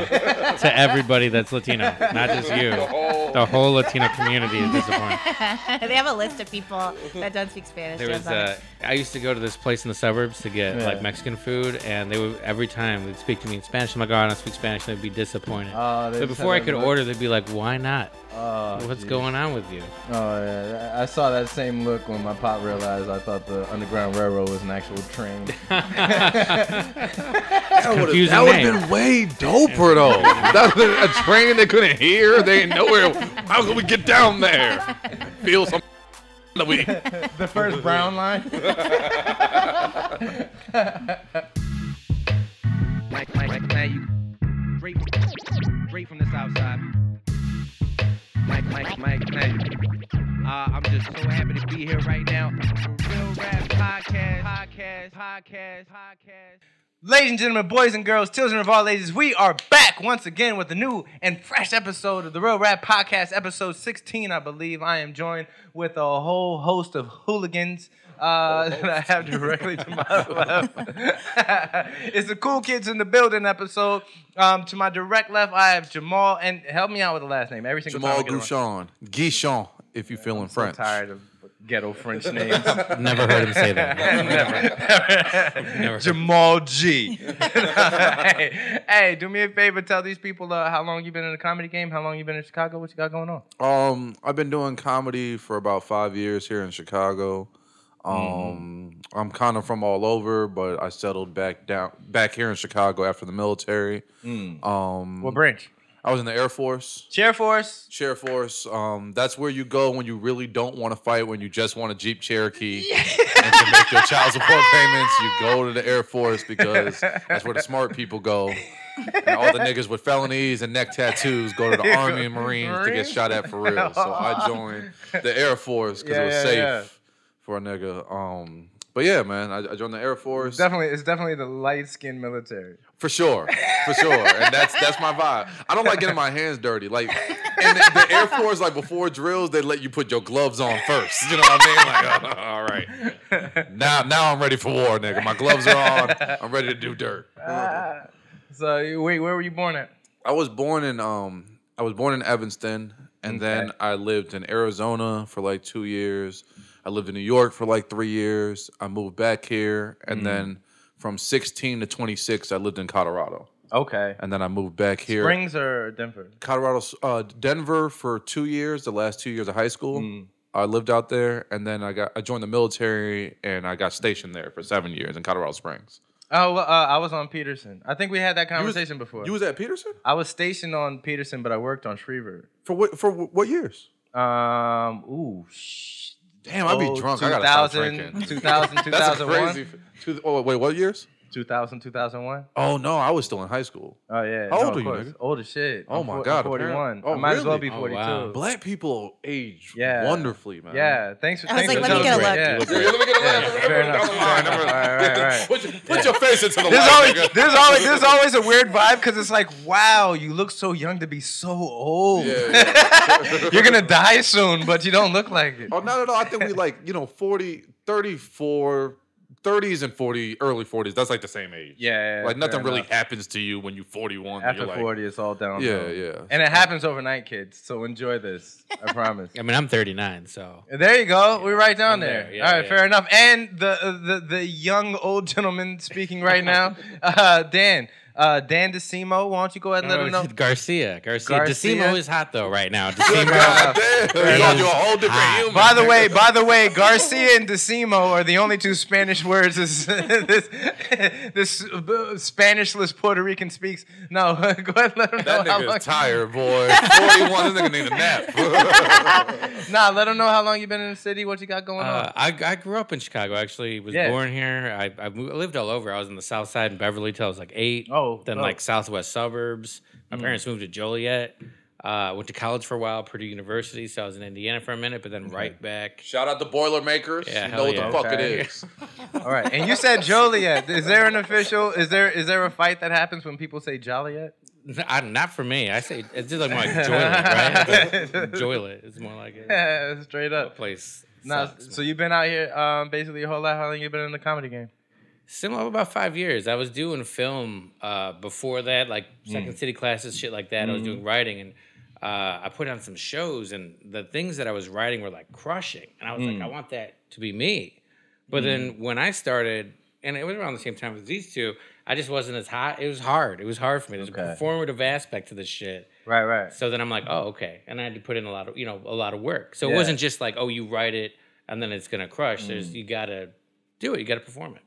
to everybody that's Latino, not just you. The whole Latino community is disappointed. they have a list of people that don't speak Spanish. There was us on it. uh, I used to go to this place in the suburbs to get Yeah. like Mexican food, and they would every time they'd speak to me in Spanish. I'm like, oh, I don't speak Spanish. And They'd be disappointed. Oh, they but before I could look. order, they'd be like, why not? Oh, What's geez. going on with you? Oh yeah, I I saw that same look when my pop realized I thought the Underground Railroad was an actual train. That would've- Confusing that would have name. been way doper though. that was a train they couldn't hear. They didn't know where. How could we get down there? Feel some. that we- the first brown line. Mike, Mike, Mike, now you straight, straight from the south side. Mike, Mike, Mike, now you. Uh, I'm just so happy to be here right now. Real Rap Podcast, Podcast, Podcast, Podcast. Ladies and gentlemen, boys and girls, children of all ages, we are back once again with a new and fresh episode of the Real Rap Podcast, episode 16, I believe. I am joined with a whole host of hooligans uh, that I have directly to my left. it's the Cool Kids in the Building episode. Um, to my direct left, I have Jamal, and help me out with the last name. Every single Jamal time it. Guichon, Guichon, if you're feeling I'm so French. tired of ghetto French names. Never heard him say that. Never. Never. Jamal G. hey, hey, do me a favor. Tell these people uh, how long you been in the comedy game. How long you been in Chicago. What you got going on? Um, I've been doing comedy for about five years here in Chicago. Um, I'm kind of from all over, but I settled back down back here in Chicago after the military. Um, What branch? I was in the Air Force. Chair Force. Share Force, um, that's where you go when you really don't want to fight, when you just want a Jeep Cherokee and to make your child support payments. You go to the Air Force because that's where the smart people go. And all the niggas with felonies and neck tattoos go to the Army and Marines to get shot at for real. So I joined the Air Force because Yeah, it was yeah, safe for a nigga. Um, but yeah, man, I, I joined the Air Force. Definitely, it's definitely the light skinned military. For sure, for sure, and that's that's my vibe. I don't like getting my hands dirty. Like in the, the Air Force, like before drills, they let you put your gloves on first. You know what I mean? Like, oh, all right, now now I'm ready for war, nigga. My gloves are on. I'm ready to do dirt. So wait, where were you born at? I was born in um I was born in Evanston, and then I lived in Arizona for like two years. I lived in New York for like three years. I moved back here, and Mm. then from 16 to 26, I lived in Colorado, Okay. and then I moved back here. Springs or Denver? Colorado, uh, Denver for two years, the last two years of high school. Mm. I lived out there, and then I got I joined the military, and I got stationed there for seven years in Colorado Springs. Oh, well, uh, I was on Peterson. I think we had that You was- conversation before. You was at Peterson I was stationed on Peterson, but I worked on Shreveport. for what? For what years? Um, ooh, sh- Damn, I'd be oh, drunk. I gotta stop drinking. 2000, That's 2001. crazy. Two, oh wait, what years? 2000, 2001. Oh no, I was still in high school. Oh yeah. How no, old are you, course. nigga? Old as shit. Oh I'm my four- God, I'm 41. apparently. Oh, I might as oh, well really? be Oh, 42. wow. Black people age Yeah. wonderfully, man. Yeah. Thanks for. I was thanks like, for let me get a look. Yeah. Yeah, let me get a Yeah, laugh. fair enough. Fair enough. Right, right, right. Put, your, put your face into the There's light, always, nigga. there's always there's always a weird vibe because it's like, wow, you look so young to be so old. Yeah, yeah. You're gonna die soon, but you don't look like it. Oh, not at all. I think we like, you know, 40, 34, 30s and 40, early 40s. That's like the same age. Yeah, Like nothing fair really enough. happens to you when you're 41. After you're like, 40, it's all downhill. Yeah, yeah. And it happens overnight, kids. So enjoy this. I promise. I mean, I'm 39, so There you go. We're right down I'm there. there. Yeah, All right, yeah. fair enough. And the uh, the the young old gentleman speaking right now, uh, Dan, uh, Dan DeSimo. Why don't you go ahead and let Oh, him know? Garcia. Garcia. Garcia? Decimo is hot though right now. God damn. You are a whole different hot. human. By the way, by the way, Garcia and DeSimo are the only two Spanish words this this, this uh, Spanishless Puerto Rican speaks. No, go ahead and let him know that how nigga long. is tired, boy. 41, this nigga need a nap. Nah, let him know how long you've been in the city. What you got going on. Uh, I, I grew up in Chicago. Actually, was Yeah. born here. I, I I lived all over. I was in the South Side in Beverly till I was like eight. Oh, then oh. like Southwest suburbs. My Mm. parents moved to Joliet. Uh, went to college for a while, Purdue University. So I was in Indiana for a minute, but then right back. Shout out to Boilermakers. Yeah, you hell know what yeah. the fuck Okay. it is. All right, and you said Joliet. Is there an official? Is there is there a fight that happens when people say Joliet? I, not for me. I say it's just like more like Joylet, right? Joylet. It's more like a, Straight a up. place. Nah, sucks, so you've been out here um, basically your whole life. How long you been in the comedy game? Similar about five years. I was doing film uh, before that, like Mm. Second City classes, shit like that. I was Mm-hmm. doing writing, and uh, I put on some shows, and the things that I was writing were like crushing, and I was Mm. like, I want that to be me. But then when I started, and it was around the same time as these two, I just wasn't as hot. It was hard. It was hard for me. There's Okay. a performative aspect to this shit. Right, right. So then I'm like, oh, okay. And I had to put in a lot of, you know, a lot of work. So Yeah. it wasn't just like, oh, you write it and then it's gonna crush. Mm. There's you gotta do it. You gotta perform it.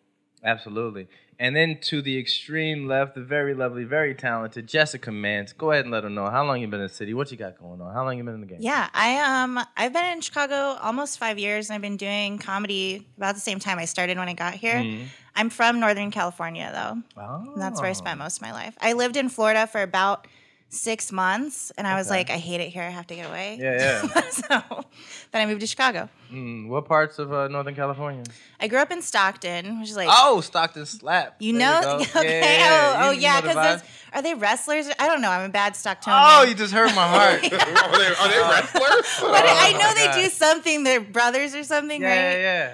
Absolutely. And then to the extreme left, the very lovely, very talented Jessica Mance. Go ahead and let them know how long you been in the city. What you got going on? How long you been in the game? Yeah, I um I've been in Chicago almost five years, and I've been doing comedy about the same time I started when I got here. Mm-hmm. I'm from Northern California, though. Oh. And that's where I spent most of my life. I lived in Florida for about six months, and I was Okay. like, I hate it here. I have to get away. Yeah, yeah. so then I moved to Chicago. Mm, what parts of uh, Northern California? I grew up in Stockton, which is like Oh, Stockton Slap. you There know. go. okay. Yeah, yeah, Oh, oh You- you yeah. know the Because there's vibe? are they wrestlers? I don't know. I'm a bad Stocktonian. Oh, you just hurt my heart. are, they, are they wrestlers? But I know they God. do something. They're brothers or something, yeah, right? yeah, yeah.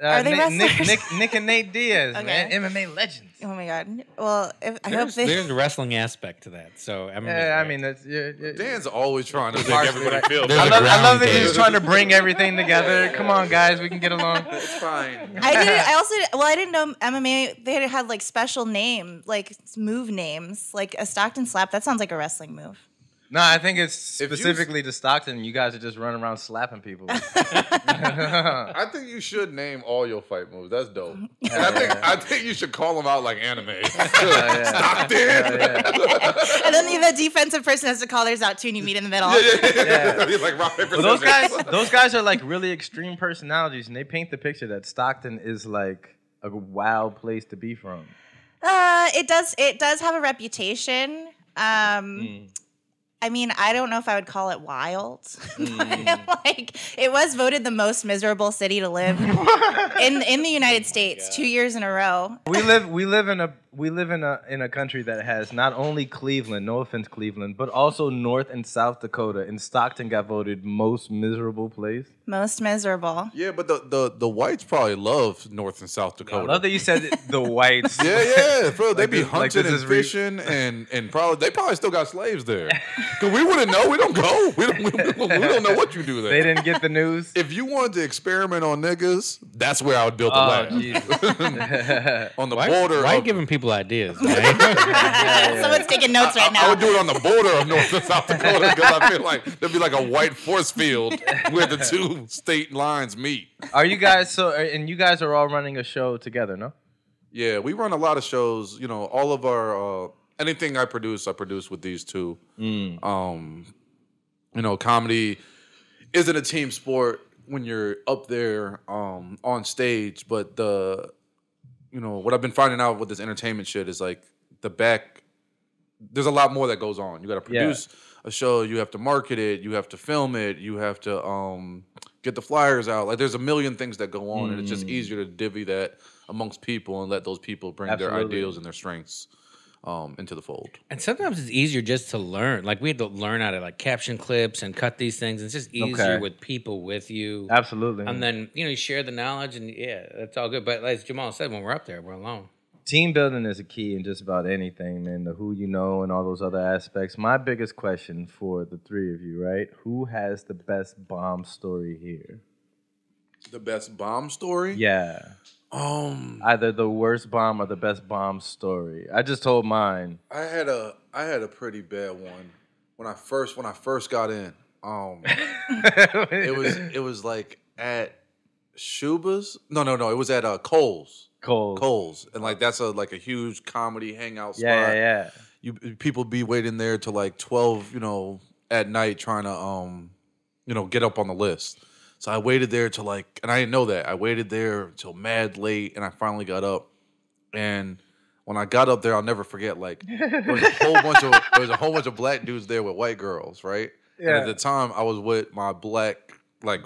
Uh, Are they Nick, Nick, wrestlers? Nick, Nick and Nate Diaz, Okay. man. MMA legends. Oh my god. Well, if, I hope There's, they. there's a wrestling aspect to that. So I'm Yeah, I mean, that's yeah, yeah. Dan's always trying to make everybody right. feel There's I a love, I ground love that game. he's trying to bring everything together. Come on, guys, we can get along. It's fine. I did. I also well, I didn't know MMA. They had, had like special name, like move names, like a Stockton slap. That sounds like a wrestling move. No, I think it's If you- specifically to Stockton. You guys are just running around slapping people. I think you should name all your fight moves. That's dope. And I think I think you should call them out like anime. Stockton. And then the, the defensive person has to call theirs out too, and you meet in the middle. Yeah. yeah, He's like rock paper Well, those scissors. guys, those guys are like really extreme personalities, and they paint the picture that Stockton is like a wild place to be from. Uh, it does. It does have a reputation. Um, Hmm. I mean, I don't know if I would call it wild, Hmm. but like it was voted the most miserable city to live in in the United States two years in a row. We live, we live in a, we live in a in a country that has not only Cleveland, no offense Cleveland, but also North and South Dakota. And Stockton got voted most miserable place. Most miserable. Yeah, but the, the the whites probably love North and South Dakota. I Dakota. love that you said the whites. yeah, yeah, bro. They Like be this- like hunting this and is re- fishing, and and probably they probably still got slaves there. Cause we wouldn't know. We don't go. We don't. We we don't know what you do there. They didn't get the news. If you wanted to experiment on niggas, that's where I would build the Oh, lab on the why, border. why of, giving people ideas? Man? Someone's taking notes right now. I would do it on the border of North and South Dakota because I feel like there'd be like a white force field where the two state lines meet. Are you guys so? And you guys are all running a show together, no? Yeah, we run a lot of shows. You know, all of our uh, anything I produce, I produce with these two. Um, you know, comedy isn't a team sport when you're up there um, on stage, but the you know what I've been finding out with this entertainment shit is like the back. There's a lot more that goes on. You got to Yeah. produce a show. You have to market it. You have to film it. You have to um, get the flyers out. Like there's a million things that go on, and it's just easier to divvy that amongst people and let those people bring their ideals and their strengths um, into the fold. and sometimes it's easier just to learn. Like we had to learn how to like caption clips and cut these things. It's just easier Okay. with people with you. Absolutely. And then you know you share the knowledge, and yeah, that's all good. But as Jamal said, when we're up there, we're alone. Team building is a key in just about anything, man. The who you know and all those other aspects. My biggest question for the three of you, right? Who has the best bomb story here? The best bomb story. Yeah. Um, Either the worst bomb or the best bomb story. I just told mine. I had a I had a pretty bad one when I first when I first got in. Um, it was it was like at Schubas. No, no, no. It was at uh, Cole's. Cole. Cole's, and like that's a like a huge comedy hangout spot. Yeah, yeah, yeah. You people be waiting there till like twelve, you know, at night trying to um, you know, get up on the list. So I waited there till like, and I didn't know that. I waited there until mad late, and I finally got up. And when I got up there, I'll never forget. Like there was a whole bunch of there was a whole bunch of black dudes there with white girls, right? And at the time, I was with my black like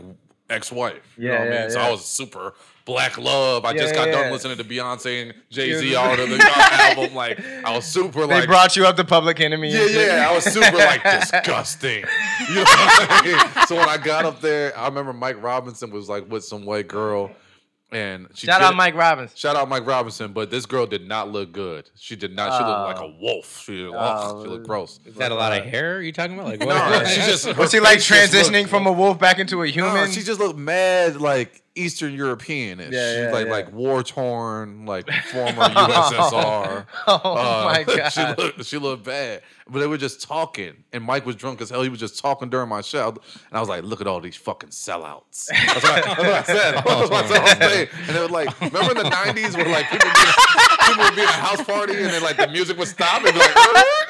ex-wife. You know Yeah, what I yeah, mean? So. I was super black love. I Yeah, just got yeah, done yeah. listening to Beyonce and Jay Z all of the album. Like I was super They like brought you up to Public Enemy. yeah, yeah. I was super like disgusting. You know what I mean? So when I got up there, I remember Mike Robinson was like with some white girl, and she Shout did- out Mike Robinson. Shout out Mike Robinson, but this girl did not look good. She did not. She looked like a uh, wolf. She, Oh. she looked gross. Is that a lot of uh, hair? Are you talking about? Like what? No, she just Was he like transitioning looked- from a wolf back into a human? No, she just looked mad, like Eastern European ish. Yeah, yeah, like yeah. like war torn, like former USSR. oh Uh, my god. she looked she looked bad, but they were just talking, and Mike was drunk as hell. He was just talking during my show, and I was like, "Look at all these fucking sellouts." That's what I, that's what I said. That's what I said on stage. And it was like, remember in the '90s where like people would be, people would be at a house party and then like the music would stop and be like,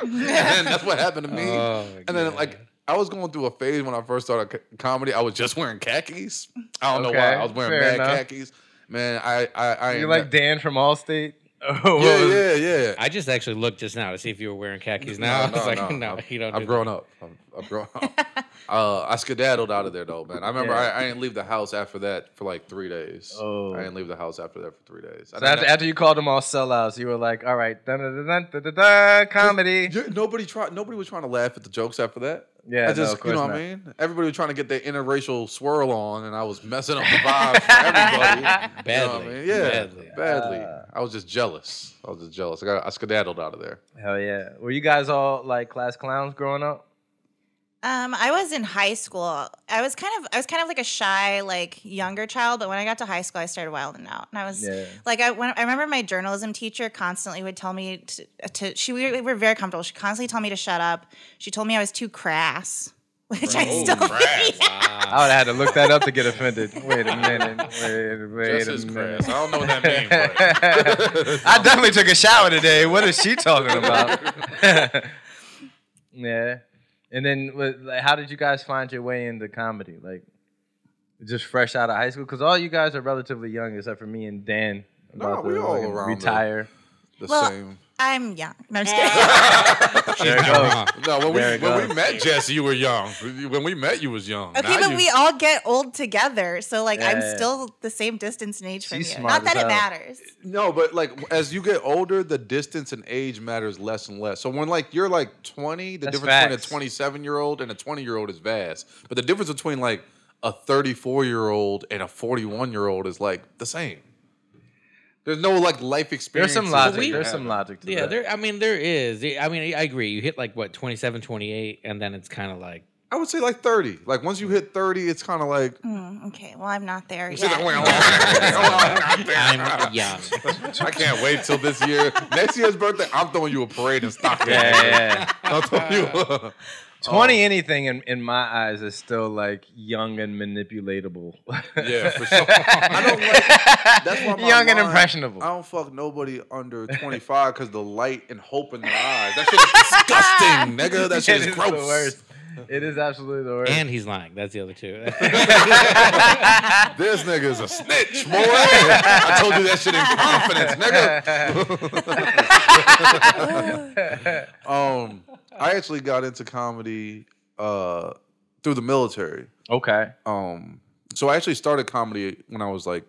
and then that's what happened to me. Oh, and then like. I was going through a phase when I first started comedy. I was just wearing khakis. I don't Okay, know why. I was wearing fair bad enough. khakis. Man, I I I you like ne- Dan from Allstate? Oh, yeah, yeah, yeah. I just actually looked just now to see if you were wearing khakis. Now I was like, no, I've, you don't. I've do grown that. up. I'm, I've grown up. uh, I skedaddled out of there though, man. I remember Yeah. I, I didn't leave the house after that for like three days. Oh. I didn't leave the house after that for three days. So after, after you called them all sellouts, you were like, "All right, dun dun dun dun dun dun, comedy." Nobody tried. Nobody was trying to laugh at the jokes after that. Yeah, I no, just of you know course what. I mean. Everybody was trying to get their interracial swirl on, and I was messing up the vibe for everybody. You know what I mean? Yeah, Badly. badly. Uh, I was just jealous. I was just jealous. I got I skedaddled out of there. Hell yeah! Were you guys all like class clowns growing up? Um, I was in high school. I was kind of, I was kind of like a shy, like younger child. But when I got to high school, I started wilding out, and I was Yeah. like, I when I remember my journalism teacher constantly would tell me to, to she we were very comfortable. She constantly told me to shut up. She told me I was too crass, which I Oh, still crass. think. I would have had to look that up to get offended. Wait a minute. Wait, wait Just a as minute. crass. I don't know what that means. But I definitely took a shower today. What is she talking about? yeah. And then, what- like, how did you guys find your way into comedy? Like, just fresh out of high school? Because all you guys are relatively young, except for me and Dan. No, about we to, all like, around the- retire. the Well, same. I'm young. No, I'm just kidding. There it goes. No, when we There it when we goes. met Jesse, you were young. When we met, you was young. Okay, Now but you- we all get old together, so like I'm Yeah. still the same distance in age from She's you. smart Not that it hell. matters. No, but like as you get older, the distance and age matters less and less. So when like you're like 20, the That's difference between a facts. 27 year old and a 20 year old is vast. But the difference between like a 34 year old and a 41 year old is like the same. There's no like life experience. There's some logic. we- There's some logic to Yeah, that. there. I mean, there is. I mean, I agree. You hit like what 27, 28, and then it's kind of like I would say like 30. Like once you hit 30, it's kind of like. Mm, okay, well I'm not there She's like, yet. "Well, I'm I'm young. I can't wait till this year. Next year's birthday, I'm throwing you a parade in Stockton. Yeah, yeah, yeah. I'll throw you. 20 anything in, in my eyes is still like young and manipulatable. Yeah, for sure. I don't like. That's why my young and impressionable. I don't fuck nobody under 25 because the light and hope in their eyes. That shit is disgusting, nigga. That shit It is is gross. the worst. It is absolutely the worst. And he's lying. That's the other two. This nigga is a snitch, boy. I told you that shit in confidence, nigga. um, I actually got into comedy uh, through the military. okay. um so I actually started comedy when I was like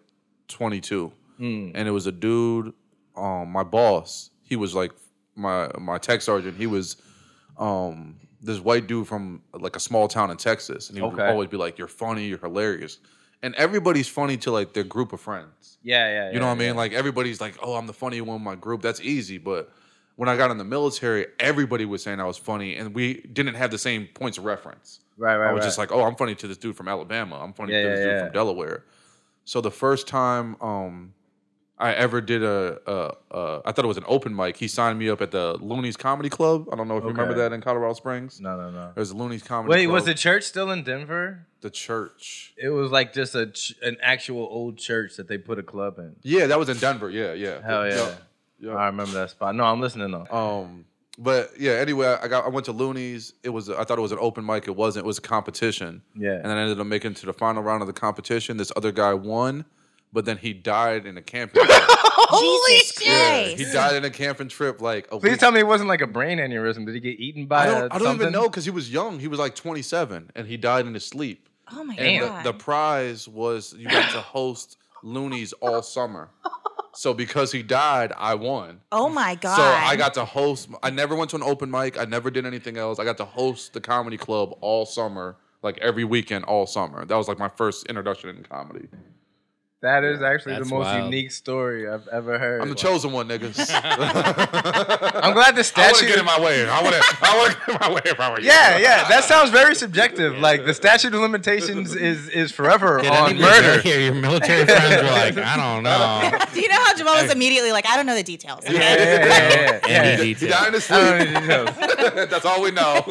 22. Hmm. And it was a dude, um my boss, he was like my my tech sergeant, he was um this white dude from like a small town in Texas and he would always be like you're funny, you're hilarious. And everybody's funny to like their group of friends. Yeah, yeah. You know yeah, what I mean? yeah. Like everybody's like, "Oh, I'm the funny one in my group." That's easy, but when I got in the military, everybody was saying I was funny, and we didn't have the same points of reference. Right, right, I was right. just like, oh, I'm funny to this dude from Alabama. I'm funny Yeah, to this yeah, dude yeah. from Delaware. So the first time um, I ever did a, a, a, I thought it was an open mic. He signed me up at the Looney's Comedy Club. I don't know if you remember that in Colorado Springs. no, no, no. There's a Looney's Comedy Wait, Club. was the church still in Denver? the church? It was like just a ch- an actual old church that they put a club in. Yeah, that was in Denver. Yeah, yeah. Hell yeah. Yup. I remember that spot. No, I'm listening though. Um, but yeah. Anyway, I got I went to Looney's. It was I thought it was an open mic. It wasn't. It was a competition. Yeah. And then I ended up making it to the final round of the competition. This other guy won, but then he died in a camping. trip. Holy yeah, he died in a camping trip. Like a Please week. tell me it wasn't like a brain aneurysm. Did he get eaten by I don't. uh, I don't even know because he was young. He was like 27, and he died in his sleep. Oh my And god! the, the prize was you got to host Looney's all summer. So because he died, I won. oh my god! So I got to host. I never went to an open mic. I never did anything else. I got to host the comedy club all summer, like every weekend, all summer. That was like my first introduction in comedy. That is actually the most wild. unique story I've ever heard. I'm the chosen one, niggas. I'm glad the I wouldn't statute. get in my way. I wouldn't. I wouldn't get in my way if I were you. yeah, yeah, that sounds very subjective. Like the statute of limitations is is forever Did on murder. Here, your military friends were like, I don't know. Do you know how Jamal was immediately like, I don't know the details. okay?" Yeah, yeah, yeah, yeah. Any He detail. died in his I don't sleep. know the details. That's all we know.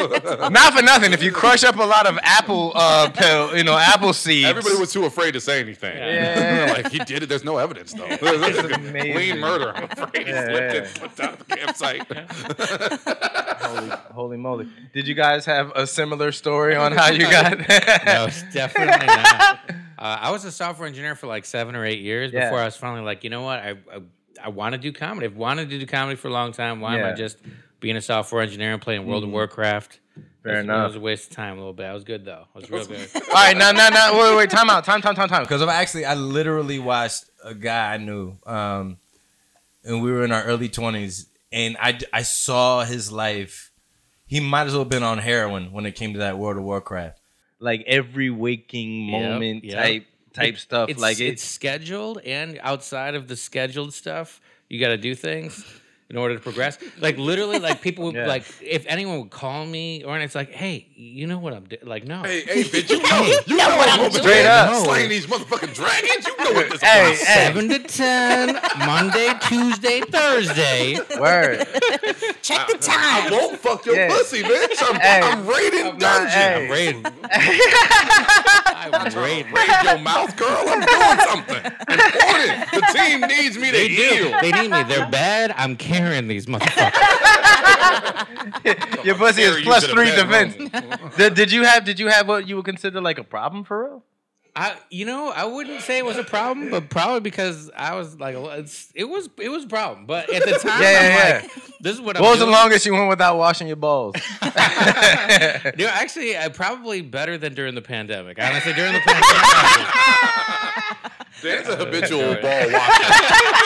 Not for nothing. If you crush up a lot of apple, uh, pill, you know, apple seeds. Everybody was too afraid to say anything. Yeah. Like he did it. There's no evidence though. This is amazing. clean murder. I'm afraid he Yeah, slipped yeah. and slipped out of the campsite. Holy, holy moly! Did you guys have a similar story on how you got? No, definitely not. Uh, I was a software engineer for like seven or eight years before I was finally like, you know what? I I, I want to do comedy. I've wanted to do comedy for a long time. Why am I just being a software engineer and playing World of Warcraft? Fair It was- enough. It was a waste of time a little bit. I was good though. I was real good. All right, no, no, no. Wait, wait, wait. Time out. Time, time, time, time. Because I've actually, I literally watched a guy I knew, um, and we were in our early twenties, and I, I saw his life. He might as well have been on heroin when it came to that World of Warcraft. Like every waking moment yep. type type stuff. It's, like it's it's scheduled, and outside of the scheduled stuff, you got to do things in order to progress. Like literally, like people would Yeah. like if anyone would call me or and it's like, hey, you know what I'm doing? Like no. Hey, hey, bitch, you know, you know, what I'm doing. Straight doing. up. slaying these motherfucking dragons. You know what this Hey, is. hey. Seven to ten, Monday, Tuesday, Thursday. word. Check the time. I time. won't fuck your Yeah. pussy, bitch. I'm, Hey. I'm raiding not- dungeon. hey. I'm raiding. I'm raiding. Raid your mouth, girl. I'm doing something important. The team needs me to They heal. do. They need me. They're bad. I'm carrying these motherfuckers. Your pussy is Carry you plus to the three defense. did, did you have did you have what you would consider like a problem for real? I, you know, I wouldn't say it was a problem, but probably because I was like, it's, it was, it was a problem. But at the time, Yeah, I'm yeah, like, this is what, What I'm was the longest you went without washing your balls? You know, actually, I probably better than during the pandemic. Honestly, during the pandemic, Dan's a habitual ball watcher.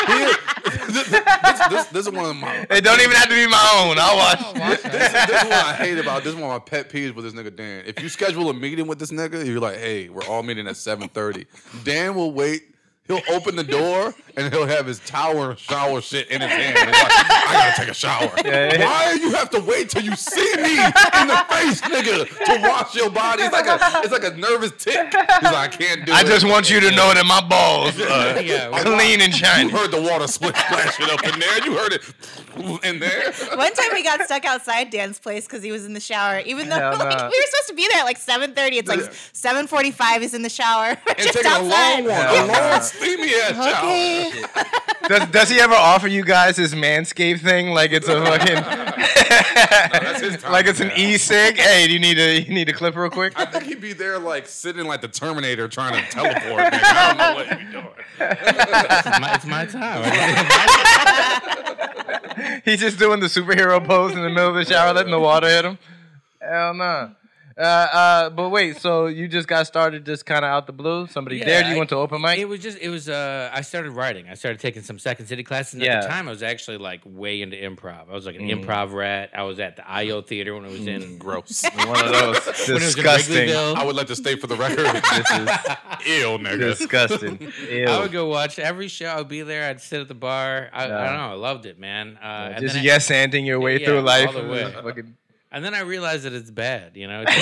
He- this, this, this, this is one of my. it don't even have to be my own. I'll watch. This, this is what I hate about. This is one of my pet peeves with this nigga Dan. If you schedule a meeting with this nigga, you're like, "Hey, we're all meeting at 7.30. Dan will wait. He'll open the door and he'll have his tower shower shit in his hand. He's like, I gotta take a shower. yeah. Why you have to wait till you see me in the face, nigga, to wash your body? It's like a it's like a nervous tick. He's like, I can't do I it. just want you to know that my balls are Yeah, clean and shiny. You heard the water split splashing up in there. You heard it in there. One time we got stuck outside Dan's place because he was in the shower. Even though Hell like, nah. we were supposed to be there at like seven thirty, it's like Yeah. seven forty five. He's in the shower. We're And just taking a long one, Hell a long steamy ass shower. Okay. Does, does he ever offer you guys his manscape thing? Like it's a fucking, time, like it's an man. e-cig. Hey, do you need a you need a clip real quick? I think he'd be there like sitting like the Terminator trying to teleport. nigga. I don't know what he'd be doing. it's my, it's my time. He's just doing the superhero pose in the middle of the shower, letting the water hit him. Hell no. Uh, uh, but wait, so you just got started just kind of out the blue? Somebody Yeah, dared you I- went to open mic? It was just it was uh I started writing. I started taking some Second City classes. And Yeah. at the time I was actually like way into improv. I was like an Mm. improv rat. I was at the IO theater when it was in Gross. One of those when it was in disgusting, I would like to state for the record, this is ill, nigga. disgusting. Ew. I would go watch every show. I'd be there. I'd sit at the bar. I, Yeah. I don't know. I loved it, man. Uh, and just yes anding your way Yeah, through all life. the way. Fucking- and then I realized that it's bad. You know, it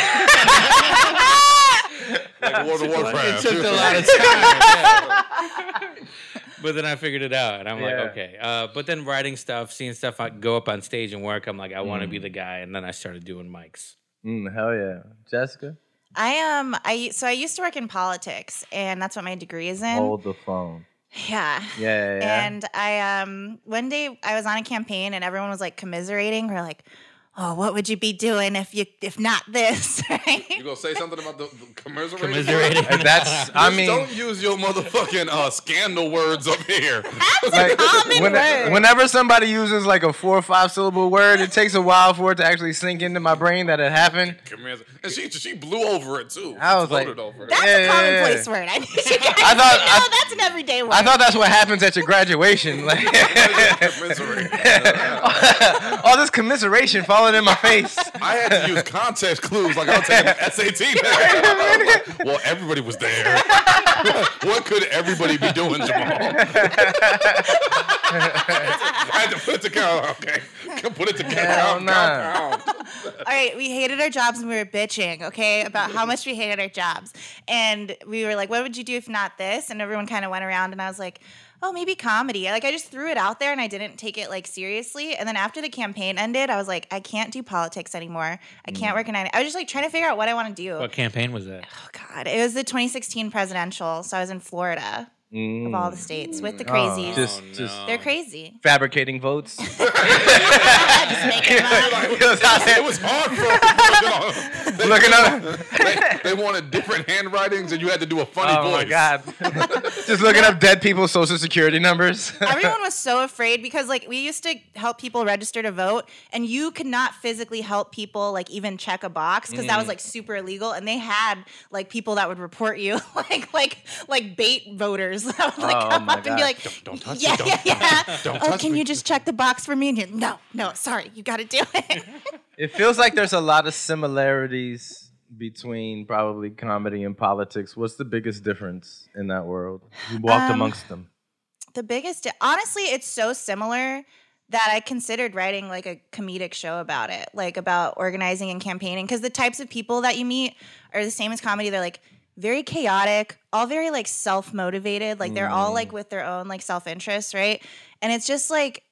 Like World of Warcraft. took a lot of time. yeah. But then I figured it out, and I'm Yeah. like, okay. Uh, but then writing stuff, seeing stuff I go up on stage and work, I'm like, I want to Mm. be the guy. And then I started doing mics. Mm, hell yeah, Jessica. I um I so I used to work in politics, and that's what my degree is in. Hold the phone. Yeah. Yeah, yeah, yeah. And I um one day I was on a campaign and everyone was like commiserating. We're like, oh, what would you be doing if you if not this? Right? You gonna say something about the, the commiserating? Commiserating. And that's I mean, don't use your motherfucking uh, scandal words up here. That's like common when- word. whenever somebody uses like a four or five syllable word, it takes a while for it to actually sink into my brain that it happened. Commiser- And she she blew over it too. I was Floated like- over. That's Yeah, a yeah, commonplace yeah. word. I need you guys I thought- to know I- that's an everyday word. I thought that's what happens at your graduation. Like all this commiseration followed falling in my face. I had to use context clues like I was taking an SAT. test. well, everybody was there. what could everybody be doing, Jamal? I had to put it together. Okay, put it together. Hell Count, nah. count, count. All right, we hated our jobs and we were bitching, okay, about how much we hated our jobs. And we were like, what would you do if not this? And everyone kind of went around and I was like, oh, maybe comedy. Like I just threw it out there and I didn't take it like seriously. And then after the campaign ended, I was like, I can't do politics anymore. I can't work in any. I was just like trying to figure out what I want to do. What campaign was that? Oh God, it was the 2016 presidential. So I was in Florida of all the states with the crazies. Oh, just, Oh, just They're crazy. fabricating votes. Just making them up. He was out there It was hard for them. They, looking up. they, they wanted different handwritings, and you had to do a funny Oh voice. my god! just looking up dead people's social security numbers. Everyone was so afraid because like we used to help people register to vote and you could not physically help people like even check a box because Mm. that was like super illegal and they had like people that would report you like like like bait voters that would like Oh come my up and be God. like Don't touch yeah me. Don't, yeah yeah don't oh can me. you just check the box for me and you're no no sorry you got to do it It feels like there's a lot of similarities between probably comedy and politics. What's the biggest difference in that world? You walked Um, amongst them. the biggest honestly it's so similar that i considered writing like a comedic show about it like about organizing and campaigning because the types of people that you meet are the same as comedy they're like very chaotic all very like self-motivated like they're all mm. like with their own like self-interest right? And it's just like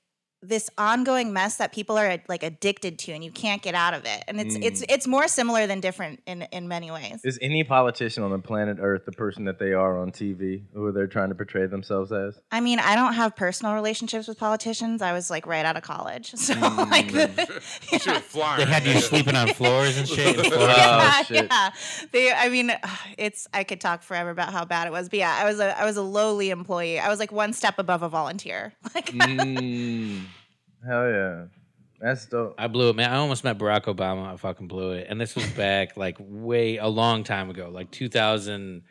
this ongoing mess that people are like addicted to and you can't get out of it and it's it's it's more similar than different in in many ways Is any politician on the planet Earth the person that they are on TV, who they're trying to portray themselves as? I mean, I don't have personal relationships with politicians. I was like right out of college, so Mm. like, the, She was. They had you sleeping on floors and shit. in Florida? yeah, Oh, shit. yeah. They, I mean, it's. I could talk forever about how bad it was, but yeah, I was a, I was a lowly employee. I was like one step above a volunteer. Like, Mm, hell yeah, that's dope. I blew it, man. I almost met Barack Obama. I fucking blew it. And this was back like way a long time ago, like 2000.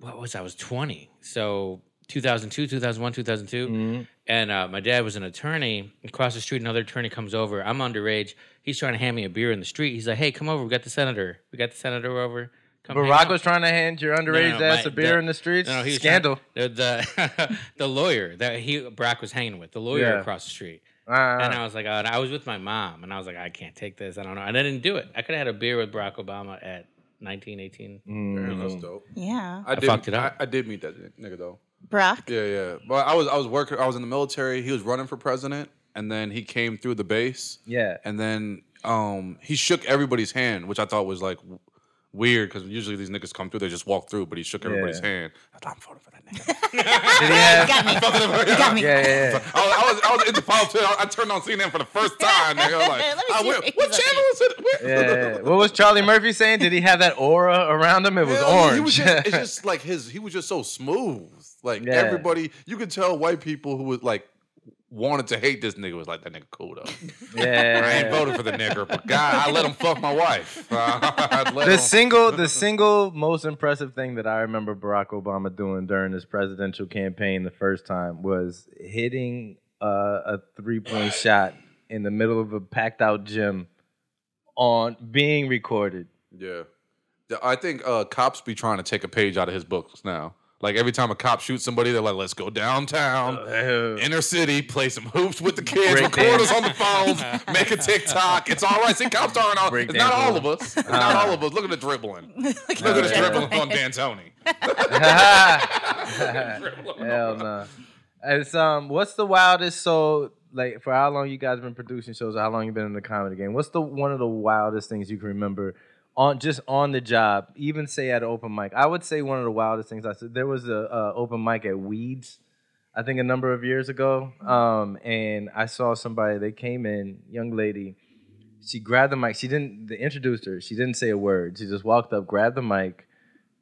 What was I? I was 20. So 2002, 2001, 2002. Mhm. And uh, my dad was an attorney. Across the street, another attorney comes over. I'm underage. He's trying to hand me a beer in the street. He's like, "Hey, come over. We got the senator. We got the senator over. Come Barack was trying to hand your underage no, ass my- a beer the- in the streets. No, no, he was Scandal. trying- the the, the lawyer that he Barack was hanging with, the lawyer Yeah. across the street. Uh, And I was like, uh, and I was with my mom, and I was like, I can't take this. I don't know. And I didn't do it. I could have had a beer with Barack Obama at 19, 18. mm. That's dope. yeah, I, did, fucked it up. I, I did meet that nigga though. Brock. Yeah, yeah. But I was I was working. I was in the military. He was running for president, and then he came through the base, yeah. and then um he shook everybody's hand, which I thought was like w- weird because usually these niggas come through, they just walk through, but he shook everybody's Yeah. hand. I thought I'm voting for that nigga. Did he have? Got me. you got me. Yeah, yeah, yeah. I was, I was, I was into politics. I, I turned on CNN for the first time. Nigga. I was like, Let me I see went, what what channel is it? Where- Yeah, yeah. What was Charlie Murphy saying? Did he have that aura around him? It was Hell, orange. He was just, it's just like his. He was just so smooth. Like Yeah. everybody, you could tell white people who was like wanted to hate this nigga was like that nigga cool though. yeah. I ain't voting for the nigga, but God, I let him fuck my wife. The him- single, the single most impressive thing that I remember Barack Obama doing during his presidential campaign the first time was hitting uh, a three point shot in the middle of a packed out gym on being recorded. yeah, Yeah, I think uh, cops be trying to take a page out of his books now. Like every time a cop shoots somebody, they're like, "Let's go downtown, inner city, play some hoops with the kids, record dance. us on the phones, make a TikTok. It's all right. See, cops aren't all. Break It's not all of us. It's not all of us. Look at the dribbling. Look at the yeah. dribbling on D'Antoni. Hell no. It's um, what's the wildest? So like, for how long you guys been producing shows? Or how long you been in the comedy game? What's the one of the wildest things you can remember on just on the job? Even say at an open mic. I would say one of the wildest things I said. There was a uh, open mic at Weeds. I think a number of years ago, um, and I saw somebody. They came in, young lady. She grabbed the mic. She didn't. They introduced her. She didn't say a word. She just walked up, grabbed the mic,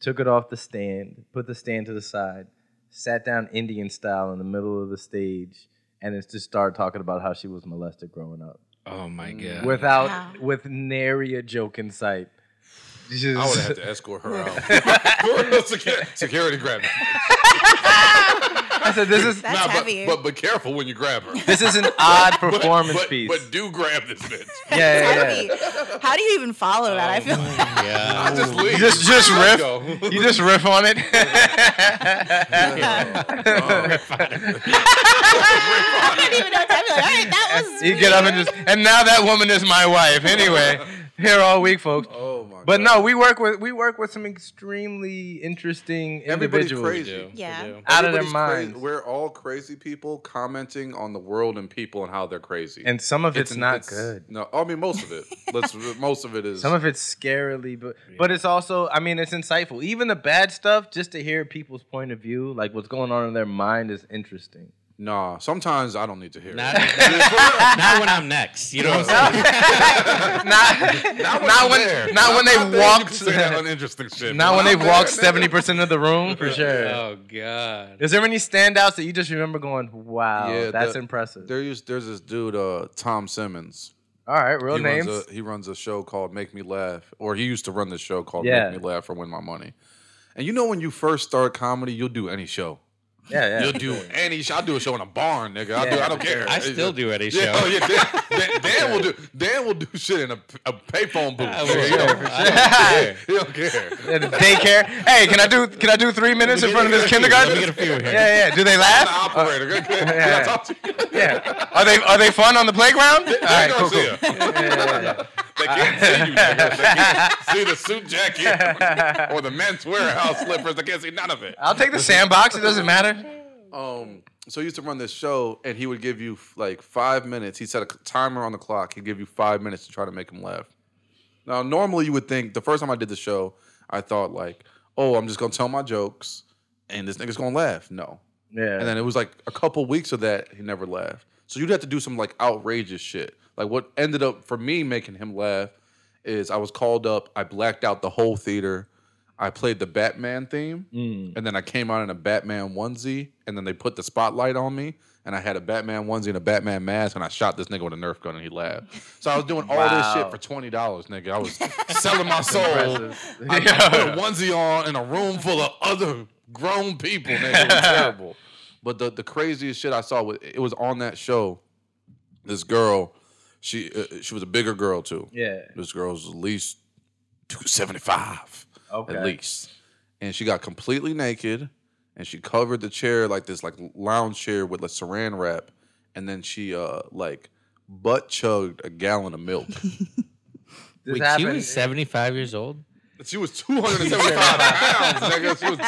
took it off the stand, put the stand to the side, sat down Indian style in the middle of the stage, and it just started talking about how she was molested growing up, Oh my god! without Wow. with nary a joke in sight. Just- I would have to escort her out. security, security grabbed. I said this is That's Nah, but, heavy. but but careful when you grab her. this is an odd performance but, piece. But do grab this bitch. yeah, yeah, yeah. How do you even follow that? I oh, feel like Yeah. I just leave. just just riff. You just riff on it. I don't even know what to like. All right, that was. you get up and just and now that woman is my wife. Anyway, here all week, folks. Oh my But God. no, we work with we work with some extremely interesting Everybody's individuals. crazy. do. Yeah. They do. Out of their Everybody's crazy. minds. We're all crazy people commenting on the world and people and how they're crazy. And some of it's, not it's- good. No, I mean most of it. Let's most of it is. Some of it's scarily, but but it's also, I mean, it's insightful. Even the bad stuff, just to hear people's point of view, like what's going on in their mind, is interesting. Nah, sometimes I don't need to hear Not, it. not when I'm next. You know what I'm saying? not, Not not when, there. not when they there, you walked, that uninteresting shit. not when they've walked seventy percent of the room for sure. Oh God. Is there any standouts that you just remember going, "Wow, Yeah, that's the- impressive"? There used, there's this dude, uh, Tom Simmons. All right, real he names. Runs a, he runs a show called Make Me Laugh, or he used to run this show called Yeah. Make Me Laugh or Win My Money. And you know when you first start comedy, you'll do any show. Yeah, yeah. You'll do any show. I'll do a show in a barn, nigga. I'll do. I don't care. I still do any Yeah, show. oh, yeah, Dan, Dan, Dan will do. Dan will do shit in a, a payphone booth. I nigga. will. He don't, I care. he don't care. Daycare. Hey, can I do can I do three minutes in front of this kindergarten? Let me get a few here. Yeah, yeah. Do they I'm the laugh? operator. Good, good. Can yeah. talk to you? Yeah. Are they are they fun on the playground? All right, cool, cool. Garcia. They can't see you, nigga. They can't see the suit jacket or the men's warehouse slippers. They can't see none of it. I'll take the sandbox. It doesn't matter. Um, so he used to run this show, and he would give you like five minutes. He set a timer on the clock. He'd give you five minutes to try to make him laugh. Now, normally you would think the first time I did the show, I thought like, oh, I'm just gonna tell my jokes, and this nigga's gonna laugh. No, Yeah. and then it was like a couple weeks of that he never laughed. So you'd have to do some like outrageous shit. Like what ended up for me making him laugh is I was called up. I blacked out the whole theater. I played the Batman theme, mm. and then I came out in a Batman onesie, and then they put the spotlight on me, and I had a Batman onesie and a Batman mask, and I shot this nigga with a Nerf gun, and he laughed. So I was doing all this shit for twenty dollars, nigga. I was selling my soul. Impressive. I put a onesie on in a room full of other grown people. Nigga. It was terrible. But the, the craziest shit I saw was it was on that show. This girl, she uh, she was a bigger girl too. Yeah. This girl was at least two seventy five Okay. at least, and she got completely naked, and she covered the chair like this like lounge chair with like saran wrap, and then she uh like butt chugged a gallon of milk. This Wait, she was 75 years old. She was 275 pounds, nigga. She was two,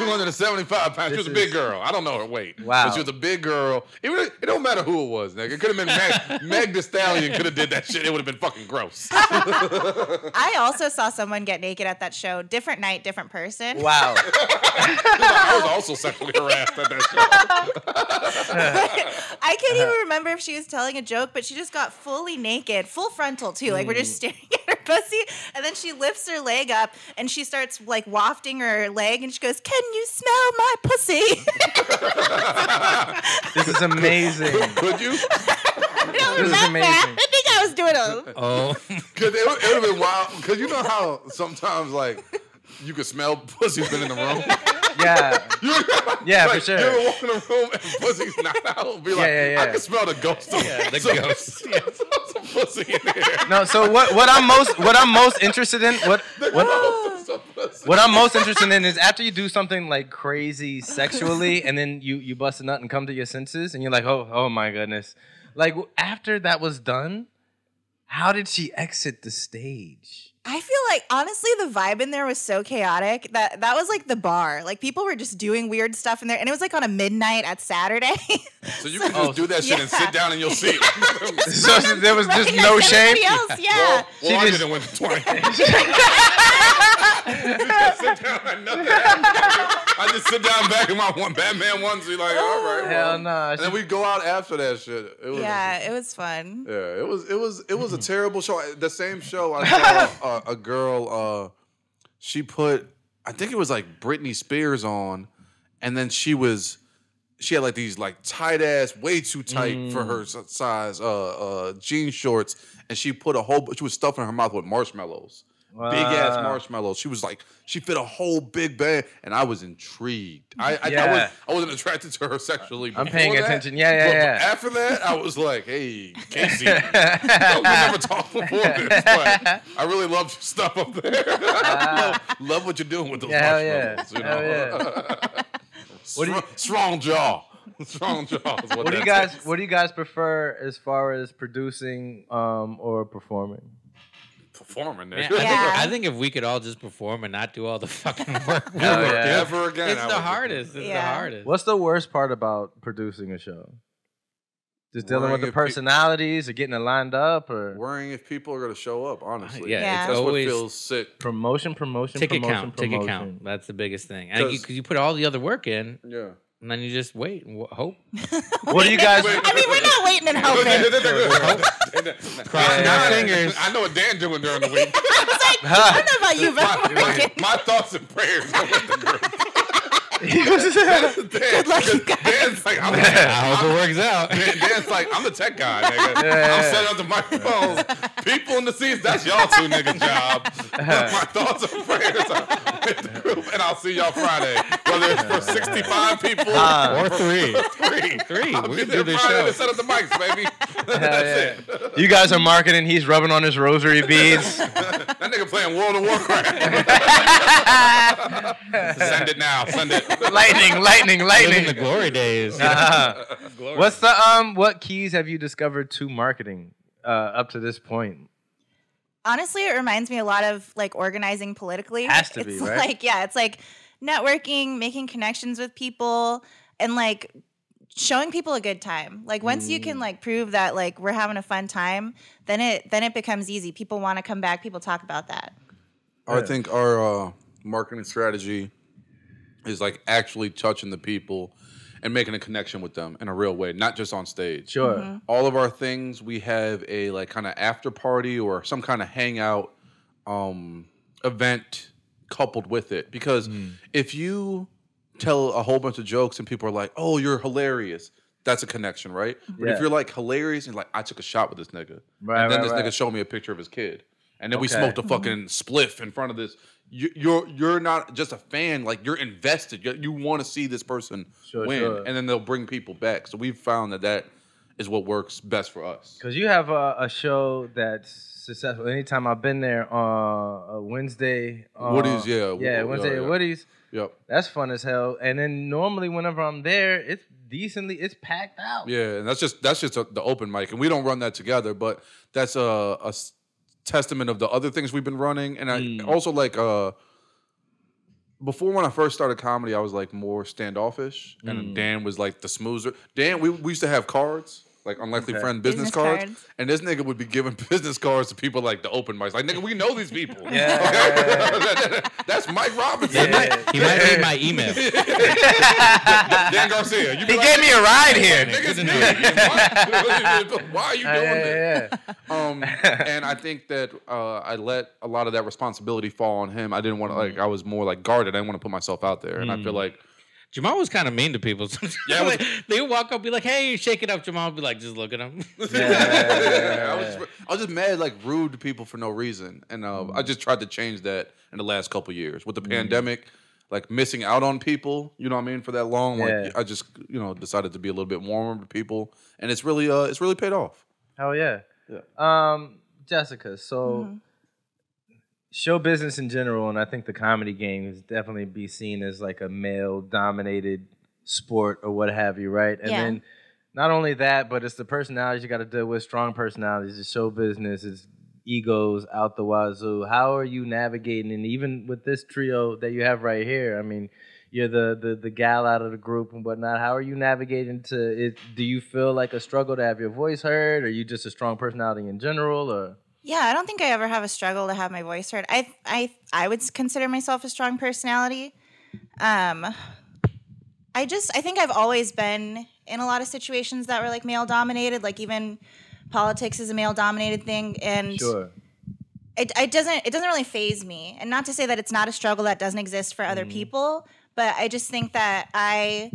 275 pounds. She was a big girl. I don't know her weight. Wow. But she was a big girl. It, would- it don't matter who it was, nigga. It could have been Meg, Meg the Stallion could have did that shit. It would have been fucking gross. I also saw someone get naked at that show. Different night, different person. Wow. I was also sexually harassed at that show. I can't even remember if she was telling a joke, but she just got fully naked, full frontal too. Like we're just mm. staring at her pussy, and then she lifts her leg up and she starts like wafting her leg, and she goes, "Can you smell my pussy?" This is amazing. Could you? I don't This is remember. amazing. I think I was doing a. Oh, Because it, would- it would have been wild. Because you know how sometimes, like, you could smell pussy's been in the room. Yeah. You Yeah, for like, sure. You ever walk in the room and pussy's not out? Be like, yeah, yeah. I can smell the ghost. Of, Yeah, the some, ghost. Some, pussy in here. No, so what what I'm most what I'm most interested in what what Some what I'm most interested in is after you do something like crazy sexually and then you you bust a nut and come to your senses and you're like, "Oh, oh my goodness." Like after that was done, how did she exit the stage? I feel like honestly, the vibe in there was so chaotic that that was like the bar. Like people were just doing weird stuff in there, and it was like on a midnight at Saturday. So you can just do that shit and sit down and you'll see. So there was just no shame. Else, yeah. well, She I just- didn't win the 20. just sit down and. I just sit down back in my one Batman onesie, like, all right. Hell well. no. And then we go out after that shit. It was, yeah, it was fun. Yeah, it was it was it was a terrible show. The same show I saw uh, a girl. Uh, she put I think it was like Britney Spears on, and then she was she had like these like tight ass, way too tight for her size uh, uh, jean shorts, and she put a whole she was stuffing her mouth with marshmallows. Big ass Wow. marshmallows. She was like, she fit a whole big bag, and I was intrigued. I I, I, Yeah. was, I wasn't attracted to her sexually. I'm paying that, attention. Yeah, yeah, yeah. After that, I was like, hey, Casey, we never talked before this, but I really loved your stuff up there. love, love what you're doing with those Yeah, hell yeah. marshmallows. You Hell know? What do you- strong, jaw. Strong jaw. What, What do you guys. What do you guys prefer as far as producing um, or performing? Performing? Man, I, nigga. think, I think if we could all just perform and not do all the fucking work, we Hell yeah. Ever again? It's I the hardest. It's the Yeah. hardest. What's the worst part about producing a show? Just dealing Worrying with the if pe- personalities or getting it lined up or Worrying if people are going to show up. Honestly, Yeah, Yeah. that's always- what feels sick. promotion, promotion, ticket promotion, count, promotion. ticket count. That's the biggest thing. And you, 'Cause- cause you put all the other work in, Yeah. And then you just wait and w- hope. What do you guys? I mean, we're not waiting and hoping. Crossing our fingers. I know what Dan doing during the week. I was like, I don't know about you, but I'm my, working. my thoughts and prayers are with the group. Good luck, you guys. Dan's like, I'm, I hope it works out. Dan, Dan's like, I'm the tech guy, nigga. Yeah. I'm setting up the microphones. People in the seats, that's y'all two nigga job. my thoughts and prayers are with the group, and I'll see y'all Friday. Whether it's for 65 people Ah. Or three. three. Three. I'll We be can there do this Friday show. to set up the mics, baby. That's yeah. it. You guys are marketing. He's rubbing on his rosary beads. That nigga playing World of Warcraft. Send it now. Send it. lightning, lightning, Living the glory days. Uh-huh. What's the um? What keys have you discovered to marketing uh, up to this point? Honestly, it reminds me a lot of like organizing politically. Has to be, it's right? like yeah, it's like networking, making connections with people, and like showing people a good time. Like once you Mm. can like prove that like we're having a fun time, then it then it becomes easy. People want to come back. People talk about that. I think our uh, marketing strategy is like actually touching the people and making a connection with them in a real way, not just on stage. Sure. Mm-hmm. All of our things, we have a like kind of after party or some kind of hangout um, event coupled with it. Because mm. if you tell a whole bunch of jokes and people are like, "Oh, you're hilarious," that's a connection, right? Mm-hmm. But Yeah. if you're like hilarious and like, "I took a shot with this nigga," Right, and then right, this right. nigga showed me a picture of his kid, and then we smoked a mm-hmm. fucking spliff in front of this. You, you're you're not just a fan; like you're invested. You, you want to see this person Sure, win, sure. and then they'll bring people back. So we've found that that is what works best for us. Because you have a, a show that's successful. Anytime I've been there on a Wednesday, uh, Woody's, yeah, yeah, Wednesday yeah, at yeah. Woody's. Yep. That's fun as hell. And then normally whenever I'm there, it's decently, it's packed out. Yeah, and that's just that's just a, the open mic, and we don't run that together. But that's a, a testament of the other things we've been running, and I Mm. also like uh. Before when I first started comedy, I was like more standoffish, Mm. and Dan was like the smoozer. Dan, we, we used to have cards, like unlikely Okay. friend business, Business cards, cards. and this nigga would be giving business cards to people like the open mics. Like nigga, we know these people. Yeah. that's Mike Robinson. He might, he might read my email. Dan Garcia. You He like, gave me a ride here. Niggas to me. Why, why are you Yeah, doing yeah, this? yeah. Um, and I think that uh, I let a lot of that responsibility fall on him. I didn't want to like. I was more like guarded. I didn't want to put myself out there, and I feel like Jamal was kind of mean to people. Yeah, was- Like, they would walk up, be like, "Hey, shake it up." Jamal would be like, "Just look at him." I was just, I was just mad, like rude to people for no reason, and uh, I just tried to change that in the last couple years with the pandemic. Like missing out on people, you know what I mean, for that long. Like Yeah. I just, you know, decided to be a little bit warmer to people, and it's really, uh, it's really paid off. Hell yeah. Yeah. Um, Jessica, so Mm-hmm. Show business in general, and I think the comedy game is definitely be seen as like a male dominated sport or what have you, right? And Yeah. then not only that, but it's the personalities you got to deal with, strong personalities. It's show business, it's egos out the wazoo. How are you navigating? And even with this trio that you have right here, I mean, you're the, the the gal out of the group and whatnot. How are you navigating to it? Do you feel like a struggle to have your voice heard? Are you just a strong personality in general? Or Yeah, I don't think I ever have a struggle to have my voice heard. I I I would consider myself a strong personality. Um I just I think I've always been in a lot of situations that were like male dominated, like even politics is a male dominated thing and sure, it, it doesn't it doesn't really phase me. And not to say that it's not a struggle that doesn't exist for other people, but I just think that I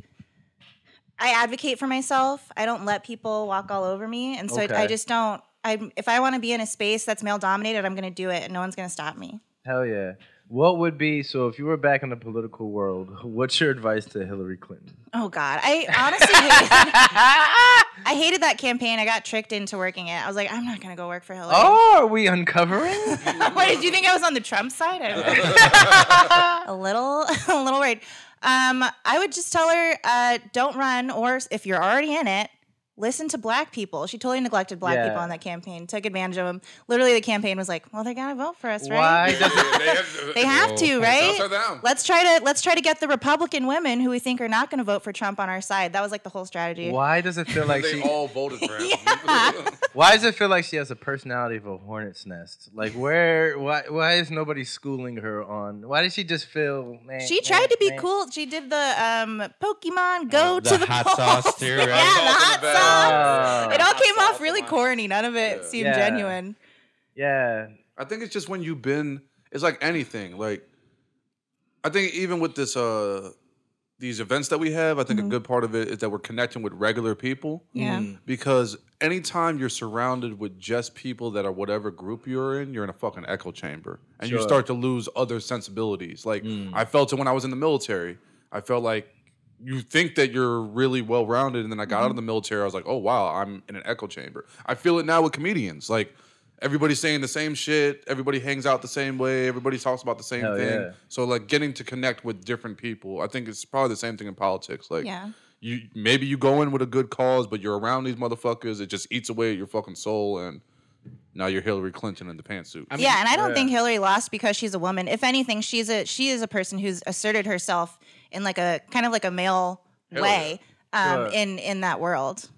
I advocate for myself. I don't let people walk all over me, and so Okay. I, I just don't. I if I want to be in a space that's male dominated, I'm going to do it, and no one's going to stop me. Hell yeah. What would be so if you were back in the political world? What's your advice to Hillary Clinton? Oh God, I honestly hated, I hated that campaign. I got tricked into working it. I was like, I'm not going to go work for Hillary. Oh, are we uncovering? Why did you think I was on the Trump side? I- a little, a little worried. Um, I would just tell her, uh, don't run, or if you're already in it, listen to black people. She totally neglected black Yeah. people on that campaign, took advantage of them. Literally, the campaign was like, well, they're gonna vote for us, right? Why they have, They have to, right? Shut her down. Let's try to let's try to get the Republican women who we think are not going to vote for Trump on our side. That was like the whole strategy. Why does it feel like they she? all voted for him. Why does it feel like she has a personality of a hornet's nest? Like where? Why? Why is nobody schooling her on? Why does she just feel? Man, She tried to be man, cool. She did the um, Pokemon Go the to the hot polls. sauce too, right? yeah, the Hot hot sauce in the sauce. bag. It all came off really corny. None of it seemed Yeah. genuine. Yeah. I think it's just when you've been. It's like anything. Like, I think even with this, uh, these events that we have, I think a mm-hmm. good part of it is that we're connecting with regular people. Yeah. Mm-hmm. Because anytime you're surrounded with just people that are whatever group you're in, you're in a fucking echo chamber, and you start to lose other sensibilities. Like mm. I felt it when I was in the military. I felt like you think that you're really well rounded, and then I got out of mm-hmm. the military. I was like, oh wow, I'm in an echo chamber. I feel it now with comedians. Like everybody's saying the same shit. Everybody hangs out the same way. Everybody talks about the same Hell thing. yeah. So like getting to connect with different people. I think it's probably the same thing in politics. Like Yeah. you maybe you go in with a good cause, but you're around these motherfuckers. It just eats away at your fucking soul, and now you're Hillary Clinton in the pantsuit. I mean, yeah, and I don't yeah. think Hillary lost because she's a woman. If anything, she's a she is a person who's asserted herself in like a kind of like a male Hell way um, Sure. in in that world.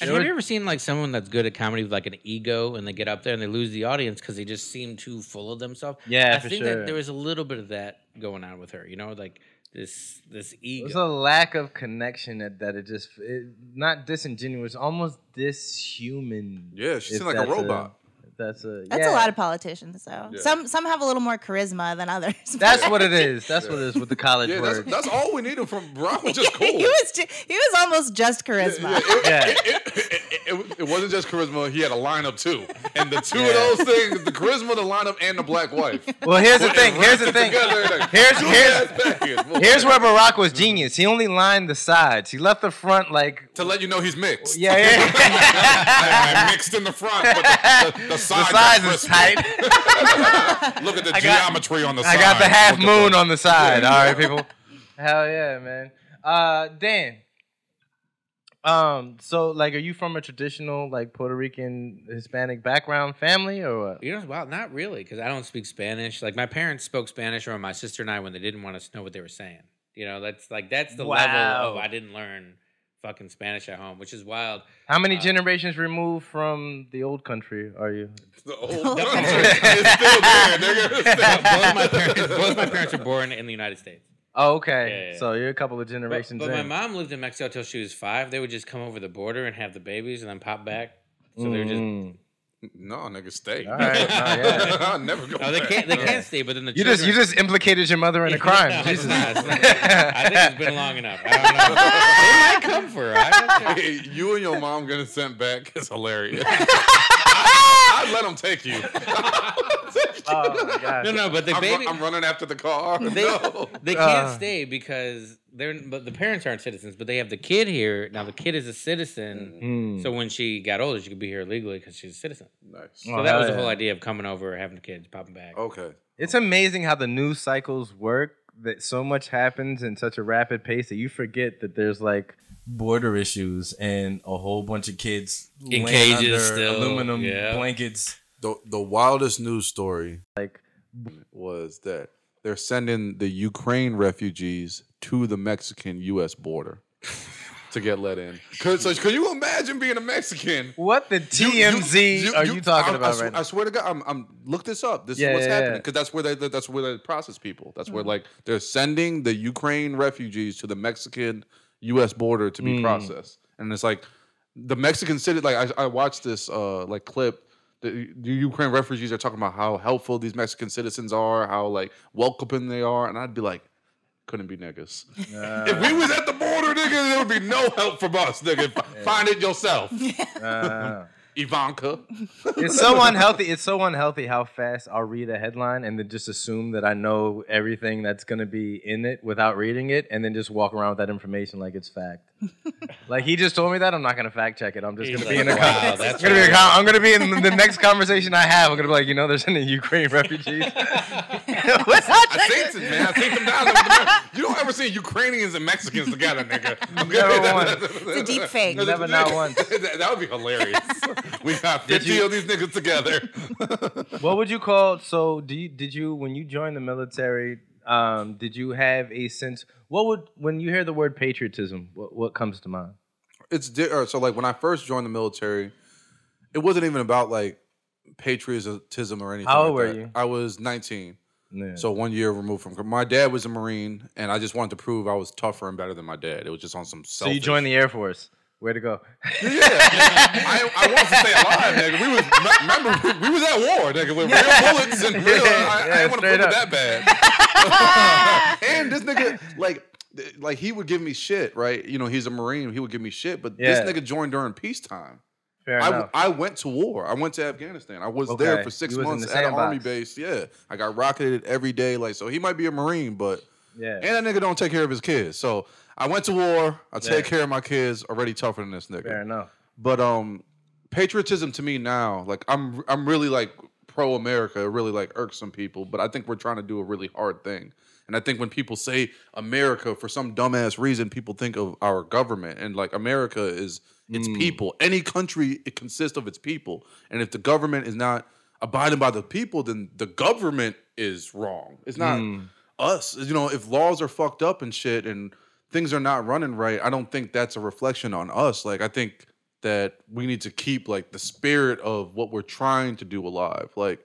And have you ever seen like someone that's good at comedy with like an ego and they get up there and they lose the audience because they just seem too full of themselves? Yeah, I for think sure. that there was a little bit of that going on with her. You know, like this this ego. There's a lack of connection that, that it just it, not disingenuous, almost dishuman. Yeah, she if seemed like a that's robot. That's a That's yeah. a lot of politicians, though. Yeah. Some some have a little more charisma than others. That's what it is. That's what it is with the college Yeah, that's, word. that's all we needed from Brown. Was just cool. he was ju- he was almost just charisma. Yeah, it, Yeah. it, it, it, it, wasn't just charisma. He had a lineup too, and the two of those things—the charisma, the lineup, and the black wife. well, here's the thing. Here's the thing. together, like, Here's- here's- ass package. Boy. Here's where Barack was genius. He only lined the sides. He left the front like to let you know he's mixed. yeah, yeah. I, I mixed in the front, but the, the, the the side size got is tight. Look at the I got- geometry on the side. I got the half Look moon on the side. All right, people. Hell yeah, man. Uh, Dan. Um, so like, are you from a traditional like Puerto Rican Hispanic background family or what? You know, well, not really, because I don't speak Spanish. Like my parents spoke Spanish, or my sister and I when they didn't want us to know what they were saying. You know, that's like that's the Wow. level of I didn't learn fucking Spanish at home, which is wild. How many Uh, generations removed from the old country are you? The old country is still there, nigga. It's still- both my parents, both my parents were born in the United States. Oh, okay. Yeah, yeah. So you're a couple of generations but my in. mom lived in Mexico till she was five. They would just come over the border and have the babies and then pop back. So they were just Mm. no, nigga, stay. All right. No, yeah. I'll never go no, they back. can't. They can't stay. But then the You just you just implicated your mother in a crime. No, Jesus. not, it's not. I think it's been long enough. I don't know. They might come for her. I don't know. Hey, you and your mom getting sent back is hilarious. I'd let them take you. Oh. No, no, but the I'm, baby. I'm running after the car. they, no. they can't Uh. stay because they're but the parents aren't citizens, but they have the kid here. Now the kid is a citizen, Mm. so when she got older, she could be here legally because she's a citizen. Nice. So Oh, that hell was the whole idea of coming over, having the kids, popping back. Okay. It's amazing how the news cycles work. That so much happens in such a rapid pace that you forget that there's like border issues and a whole bunch of kids In cages under still, aluminum yeah. blankets. The the wildest news story like was that they're sending the Ukraine refugees to the Mexican U.S. border to get let in. Cause, so, could you imagine being a Mexican? what the TMZ are you, talking I, I, about sw- right now? I swear to God, I'm, I'm look this up. This Yeah, is what's yeah, happening yeah. because that's where they that's where they process people. That's where like they're sending the Ukraine refugees to the Mexican U.S. border to be Mm. processed, and it's like the Mexican city. Like I, I watched this uh like clip. The, the Ukraine refugees are talking about how helpful these Mexican citizens are, how like welcoming they are, and I'd be like, couldn't be niggas. if we was at the border, nigga, there would be no help from us, nigga. F- Find it yourself. Uh, Ivanka. it's so unhealthy. It's so unhealthy how fast I'll read a headline and then just assume that I know everything that's gonna be in it without reading it, and then just walk around with that information like it's fact. like he just told me that I'm not gonna fact check it. I'm just He's gonna be in a. Wow, con- that's gonna be a con- I'm gonna be in the next conversation I have. I'm gonna be like, you know, there's any Ukraine refugees. What's that? I think it, man. I think them down. there the- You don't ever see Ukrainians and Mexicans together, nigga. Never once. It's a deep fake. Never not once. that, that would be hilarious. we got 50 you- of these niggas together. What would you call? So, do you did you when you joined the military? Um, did you have a sense? What would when you hear the word patriotism? What what comes to mind? it's di- or, so like when I first joined the military, it wasn't even about like patriotism or anything. How like old were that. you? I was 19. Yeah. So one year removed from my dad was a marine, and I just wanted to prove I was tougher and better than my dad. It was just on some. So you joined the Air Force. Way to go! Yeah, I, I wanted to stay alive, nigga. We was remember we, we was at war, nigga, with real bullets and real. I, Yeah, I didn't want to put it that bad. and this nigga, like, like he would give me shit, right? You know, he's a marine. He would give me shit, but Yeah. this nigga joined during peacetime. Fair I, enough. I went to war. I went to Afghanistan. I was Okay. there for six was months at an army base. Yeah, I got rocketed every day. Like, so he might be a marine, but yeah. and that nigga don't take care of his kids. So I went to war. I take care of my kids. Already tougher than this nigga. Fair enough. But um, patriotism to me now, like I'm I'm really like pro America. Really like irks some people, but I think we're trying to do a really hard thing. And I think when people say America for some dumbass reason, people think of our government and like America is its hmm. people. Any country it consists of its people, and if the government is not abiding by the people, then the government is wrong. It's not hmm. us. You know, if laws are fucked up and shit, and things are not running right, I don't think that's a reflection on us. Like I think that we need to keep like the spirit of what we're trying to do alive. Like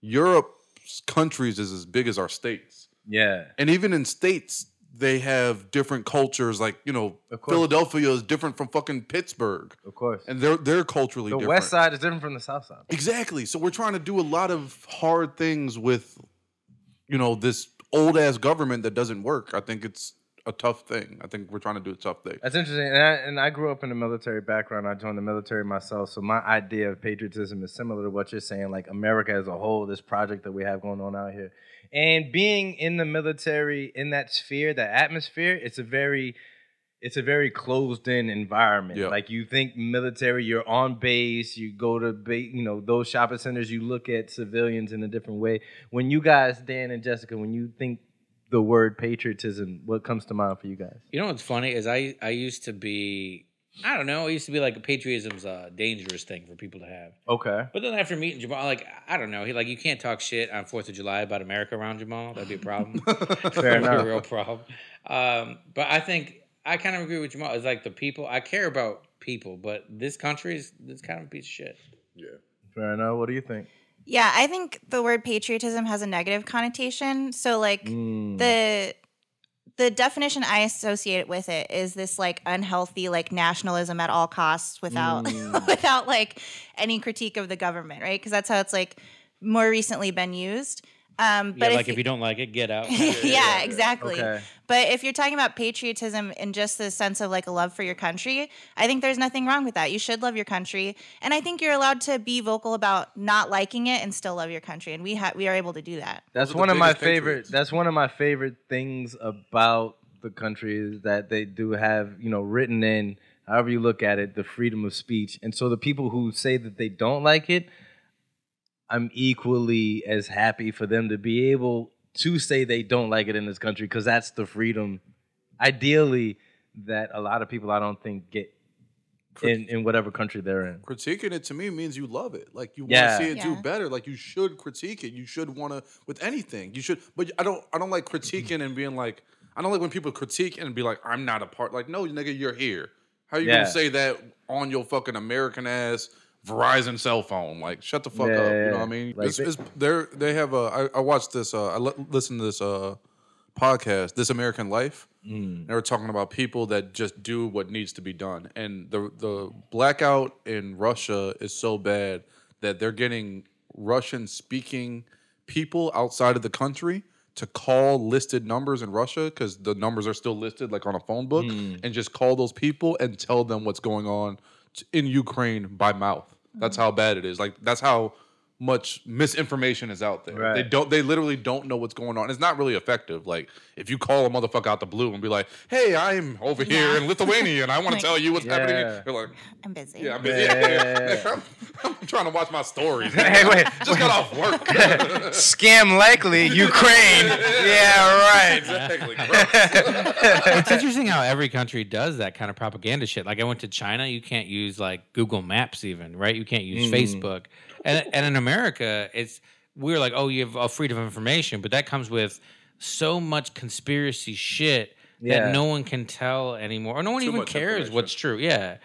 Europe's countries is as big as our states. Yeah. And even in states, they have different cultures. Like, you know, Philadelphia is different from fucking Pittsburgh. Of course. And they're they're culturally different. the different. West Side is different from the South Side. Exactly. So we're trying to do a lot of hard things with, you know, this old ass government that doesn't work. I think it's a tough thing. I think we're trying to do a tough thing. That's interesting. And I, and I grew up in a military background. I joined the military myself. So my idea of patriotism is similar to what you're saying, like America as a whole, this project that we have going on out here. And being in the military, in that sphere, that atmosphere, it's a very it's a very closed in environment. Yeah. Like you think military, you're on base, you go to ba- you know, those shopping centers, you look at civilians in a different way. When you guys, Dan and Jessica, when you think the word patriotism, what comes to mind for you guys? You know what's funny is I I used to be I don't know. It used to be like patriotism's a dangerous thing for people to have. Okay. But then after meeting Jamal, like I don't know, he like you can't talk shit on Fourth of July about America around Jamal. That'd be a problem. Fair That'd be a enough. real problem. Um, but I think I kind of agree with Jamal. It's like the people. I care about people, but this country is this kind of a piece of shit. Yeah. Fair enough. What do you think? Yeah, I think the word patriotism has a negative connotation. So like Mm. the the definition I associate with it is this like unhealthy like nationalism at all costs without Mm. without like any critique of the government, right? Because that's how it's like more recently been used. Um, but yeah, like if you don't like it, get out. yeah, exactly. Okay. But if you're talking about patriotism in just the sense of like a love for your country, I think there's nothing wrong with that. You should love your country, and I think you're allowed to be vocal about not liking it and still love your country, and we have we are able to do that. That's one of my favorite. patriots. That's one of my favorite things about the country is that they do have you know written in however you look at it the freedom of speech, and so the people who say that they don't like it, I'm equally as happy for them to be able to say they don't like it in this country because that's the freedom, ideally, that a lot of people I don't think get in in whatever country they're in. Critiquing it to me means you love it. Like you Yeah. want to see it do better. Like you should critique it. You should want to with anything. You should, but I don't. I don't like critiquing and being like. I don't like when people critique and be like, "I'm not a part." Like, no, nigga, you're here. How you Yeah. gonna say that on your fucking American ass Verizon cell phone? Like, shut the fuck Yeah, up. You know what I mean? Like it's, they- it's, they're they have a. I, I watched this. Uh, I li- listened to this uh, podcast, This American Life. Mm. They were talking about people that just do what needs to be done, and the the blackout in Russia is so bad that they're getting Russian speaking people outside of the country to call listed numbers in Russia because the numbers are still listed like on a phone book, Hmm. and just call those people and tell them what's going on in Ukraine by mouth. That's how bad it is. Like that's how much misinformation is out there. Right. They don't. They literally don't know what's going on. It's not really effective. Like if you call a motherfucker out the blue and be like, "Hey, I'm over here in Lithuania and I want to Like- tell you what's happening," Yeah. they're like, I'm busy. "Yeah, I'm Yeah, busy. yeah, yeah, I'm, I'm trying to watch my stories. Hey, wait, just got off work. Scam likely Ukraine. yeah, right. exactly. It's interesting how every country does that kind of propaganda shit. Like I went to China, you can't use like Google Maps even, right? You can't use mm. Facebook. And and in America, it's we're like, oh, you have a freedom of information, but that comes with so much conspiracy shit Yeah. that no one can tell anymore, or no one Too even cares what's true. Yeah,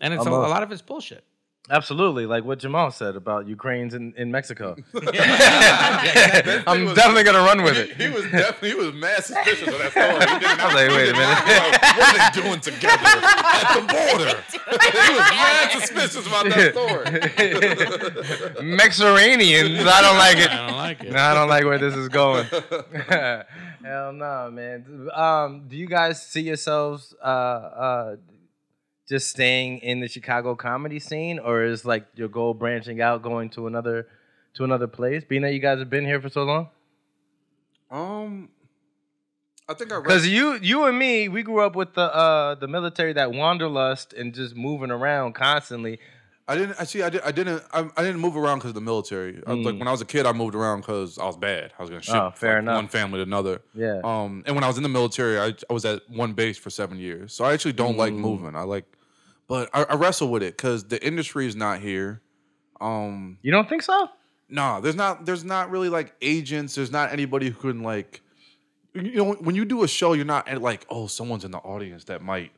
and it's a, a lot of it's bullshit. Absolutely, like what Jamal said about Ukraine's in, in Mexico. That I'm was- definitely gonna run with He, it. he was definitely he was mad suspicious of that story. He did not, I was like, wait a minute. not What are they doing together at the border? he was mad suspicious about that story. Mexeranians, I don't like it. I don't like it. No, I don't like where this is going. Hell no, man. Um, do you guys see yourselves uh, uh, just staying in the Chicago comedy scene, or is like your goal branching out, going to another to another place? Being that you guys have been here for so long, Um, I think I read. because you you and me, we grew up with the uh, the military that wanderlust and just moving around constantly. I didn't. I see. I, did, I didn't. I, I didn't move around because of the military. I, like when I was a kid, I moved around because I was bad. I was gonna ship Mm. Oh, fair like, enough. one family to another. Yeah. Um, and when I was in the military, I, I was at one base for seven years. So I actually don't like Mm. moving. I like, but I, I wrestle with it because the industry is not here. Um, You don't think so? nah, there's not. There's not really like agents. There's not anybody who can like. You know, when you do a show, you're not at, like, oh, someone's in the audience that might.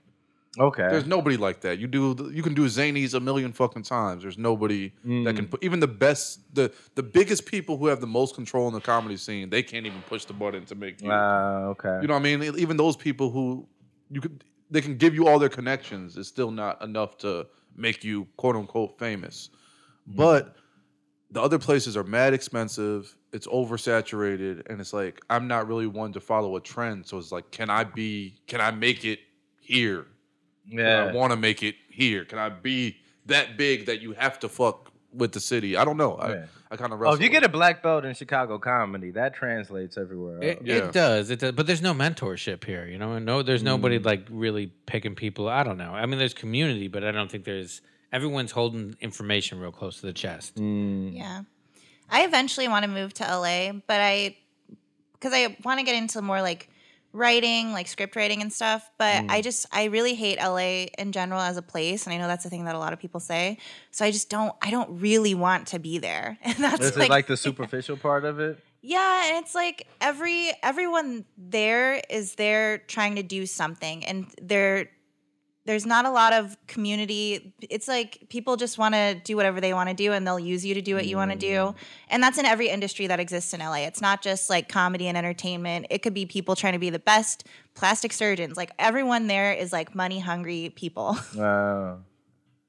Okay. There's nobody like that. You do you can do zanies a million fucking times. There's nobody that can put even the best the the biggest people who have the most control in the comedy scene. They can't even push the button to make you. Uh, okay. you know what I mean? Even those people who you could they can give you all their connections. It's still not enough to make you quote unquote famous. Mm-hmm. But the other places are mad expensive. It's oversaturated, and it's like I'm not really one to follow a trend. So it's like, can I be? Can I make it here? yeah. I want to make it here. Can I be that big that you have to fuck with the city? I don't know. I, Yeah. I kind of Oh, if you get a black belt in Chicago comedy, that translates everywhere. It. Yeah. it does. It does. But there's no mentorship here, you know. And no, there's nobody Mm. like really picking people. I don't know. I mean, there's community, but I don't think there's. Everyone's holding information real close to the chest. Mm. Yeah. I eventually want to move to LA, but I because I want to get into more like writing, like script writing and stuff, but I mm. just I really hate LA in general as a place, and I know that's a thing that a lot of people say. So I just don't I don't really want to be there. And that's This like, is like the superficial part of it. yeah, and it's like every everyone there is there trying to do something, and there there's not a lot of community. It's like people just want to do whatever they want to do, and they'll use you to do what you want to do, mm. and that's in every industry that exists in LA. It's not just like comedy and entertainment. It could be people trying to be the best plastic surgeons. Like everyone there is like money hungry people. Wow.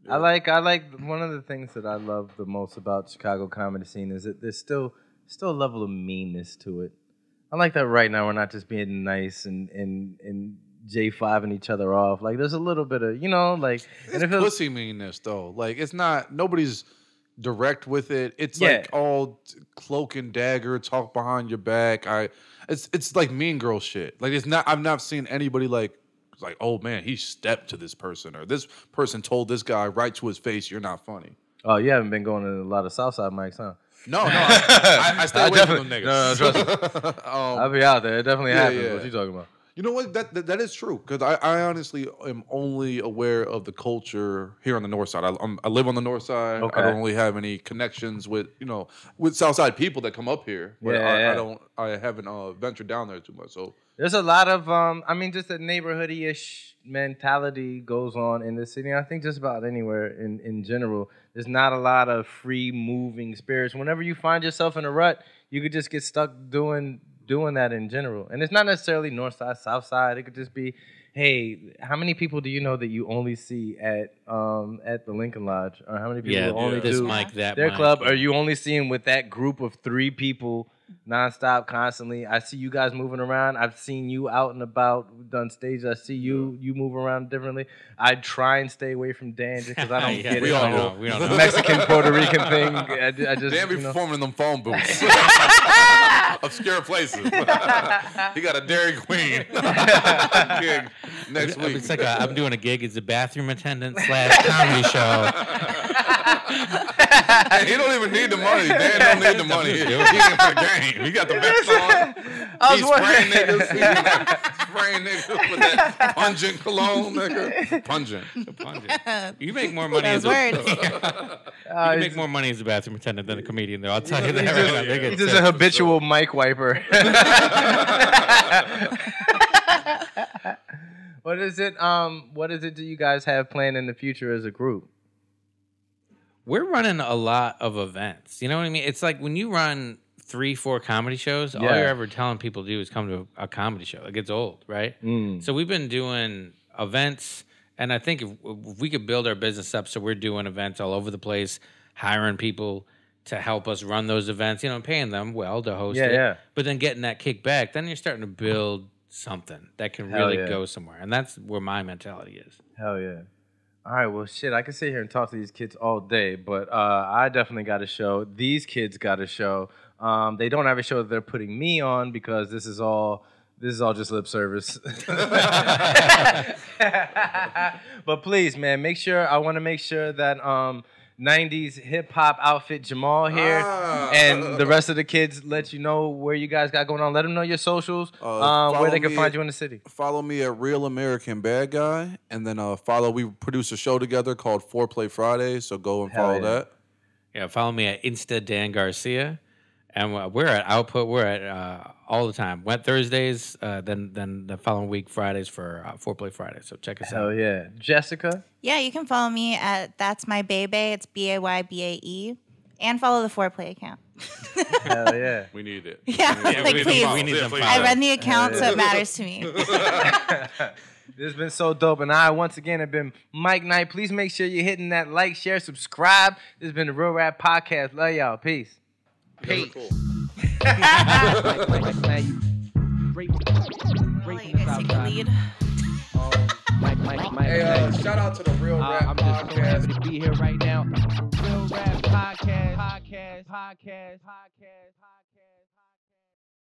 I like I like one of the things that I love the most about Chicago comedy scene is that there's still still a level of meanness to it. I like that right now we're not just being nice and and and J five and each other off. Like there's a little bit of you know like and it's it feels- pussy meanness though. Like it's not nobody's direct with it. It's Yeah. like all cloak and dagger, talk behind your back. I it's it's like mean girl shit. Like it's not I've not seen anybody like like oh man he stepped to this person or this person told this guy right to his face you're not funny. Oh, you haven't been going to a lot of Southside mics, huh? No, no, I, I, I stay I away from them niggas. no, no, trust um, I'll be out there. It definitely yeah, happens. yeah. What you talking about? You know what? That that, that is true because I, I honestly am only aware of the culture here on the north side. I, I'm, I live on the north side. Okay. I don't really have any connections with you know with south side people that come up here. But Yeah, I, yeah. I don't. I haven't uh, ventured down there too much. So There's a lot of um I mean just a neighborhoody ish mentality goes on in the city. I think just about anywhere in, in general. There's not a lot of free moving spirits. Whenever you find yourself in a rut, you could just get stuck doing doing that in general. And it's not necessarily north side, south side. It could just be, hey, how many people do you know that you only see at um at the Lincoln Lodge? Or how many people Yeah, only this do mic, that their mic, club? Are you only seeing with that group of three people nonstop, constantly. I see you guys moving around. I've seen you out and about, We've done stages. I see you you move around differently. I try and stay away from Dan just because I don't Yeah, get we it. all know. We all know. Mexican Puerto Rican thing. I, I just Dan be you know. performing in them phone booths. Obscure places. he got a Dairy Queen gig next week. It's like a, I'm doing a gig as a bathroom attendant slash comedy show. Hey, he don't even need the money. Dan don't need the money. He in for the game. He got the best on. I was He's spraying wondering- niggas. He's spraying niggas with that pungent cologne, nigga. Pungent. Pungent. You make more money as Those a, words. Uh, you make more money as a bathroom attendant than a comedian, though. I'll tell you that He's right just, now. He's just a habitual mic wiper. what is it? Um, what is it? Do you guys have planned in the future as a group? We're running a lot of events. You know what I mean? It's like when you run three, four comedy shows, all you're ever telling people to do is come to a, a comedy show. It gets old, right? Mm. So we've been doing events, and I think if, if we could build our business up, so we're doing events all over the place, hiring people to help us run those events, you know, and paying them well to host Yeah, it. yeah. But then getting that kickback, then you're starting to build something that can Hell really yeah. go somewhere, and that's where my mentality is. Hell yeah. All right, well, shit, I can sit here and talk to these kids all day, but uh, I definitely got a show. These kids got a show. Um, they don't have a show that they're putting me on because this is all this is all just lip service. but please, man, make sure I want to make sure that um, 90s hip hop outfit Jamal here Ah. and the rest of the kids let you know where you guys got going on. Let them know your socials, Uh, um, where they can find at- you in the city. Follow me at Real American Bad Guy, and then uh, follow. We produce a show together called Foreplay Friday, so go and Hell follow yeah. that. Yeah, follow me at Insta Dan Garcia, and we're at Output. We're at uh, all the time. Went Thursdays, uh, then then the following week Fridays for uh, Foreplay Friday. So check us Hell out. Oh yeah. Jessica? Yeah, you can follow me at That's My Baby. It's B A Y B A E. And follow the Foreplay account. Hell yeah. We need it. Yeah, Yeah, like we, please. we, we need them. I run the account, so it matters to me. This has been so dope. And I, once again, have been Mike Knight. Please make sure you're hitting that like, share, subscribe. This has been the Real Rap Podcast. Love y'all. Peace. Now you guys take the Hey, uh, shout out to the Real Uh, Rap I'm just so happy Podcast. to be here right now. Real Rap Podcast, podcast, podcast, podcast.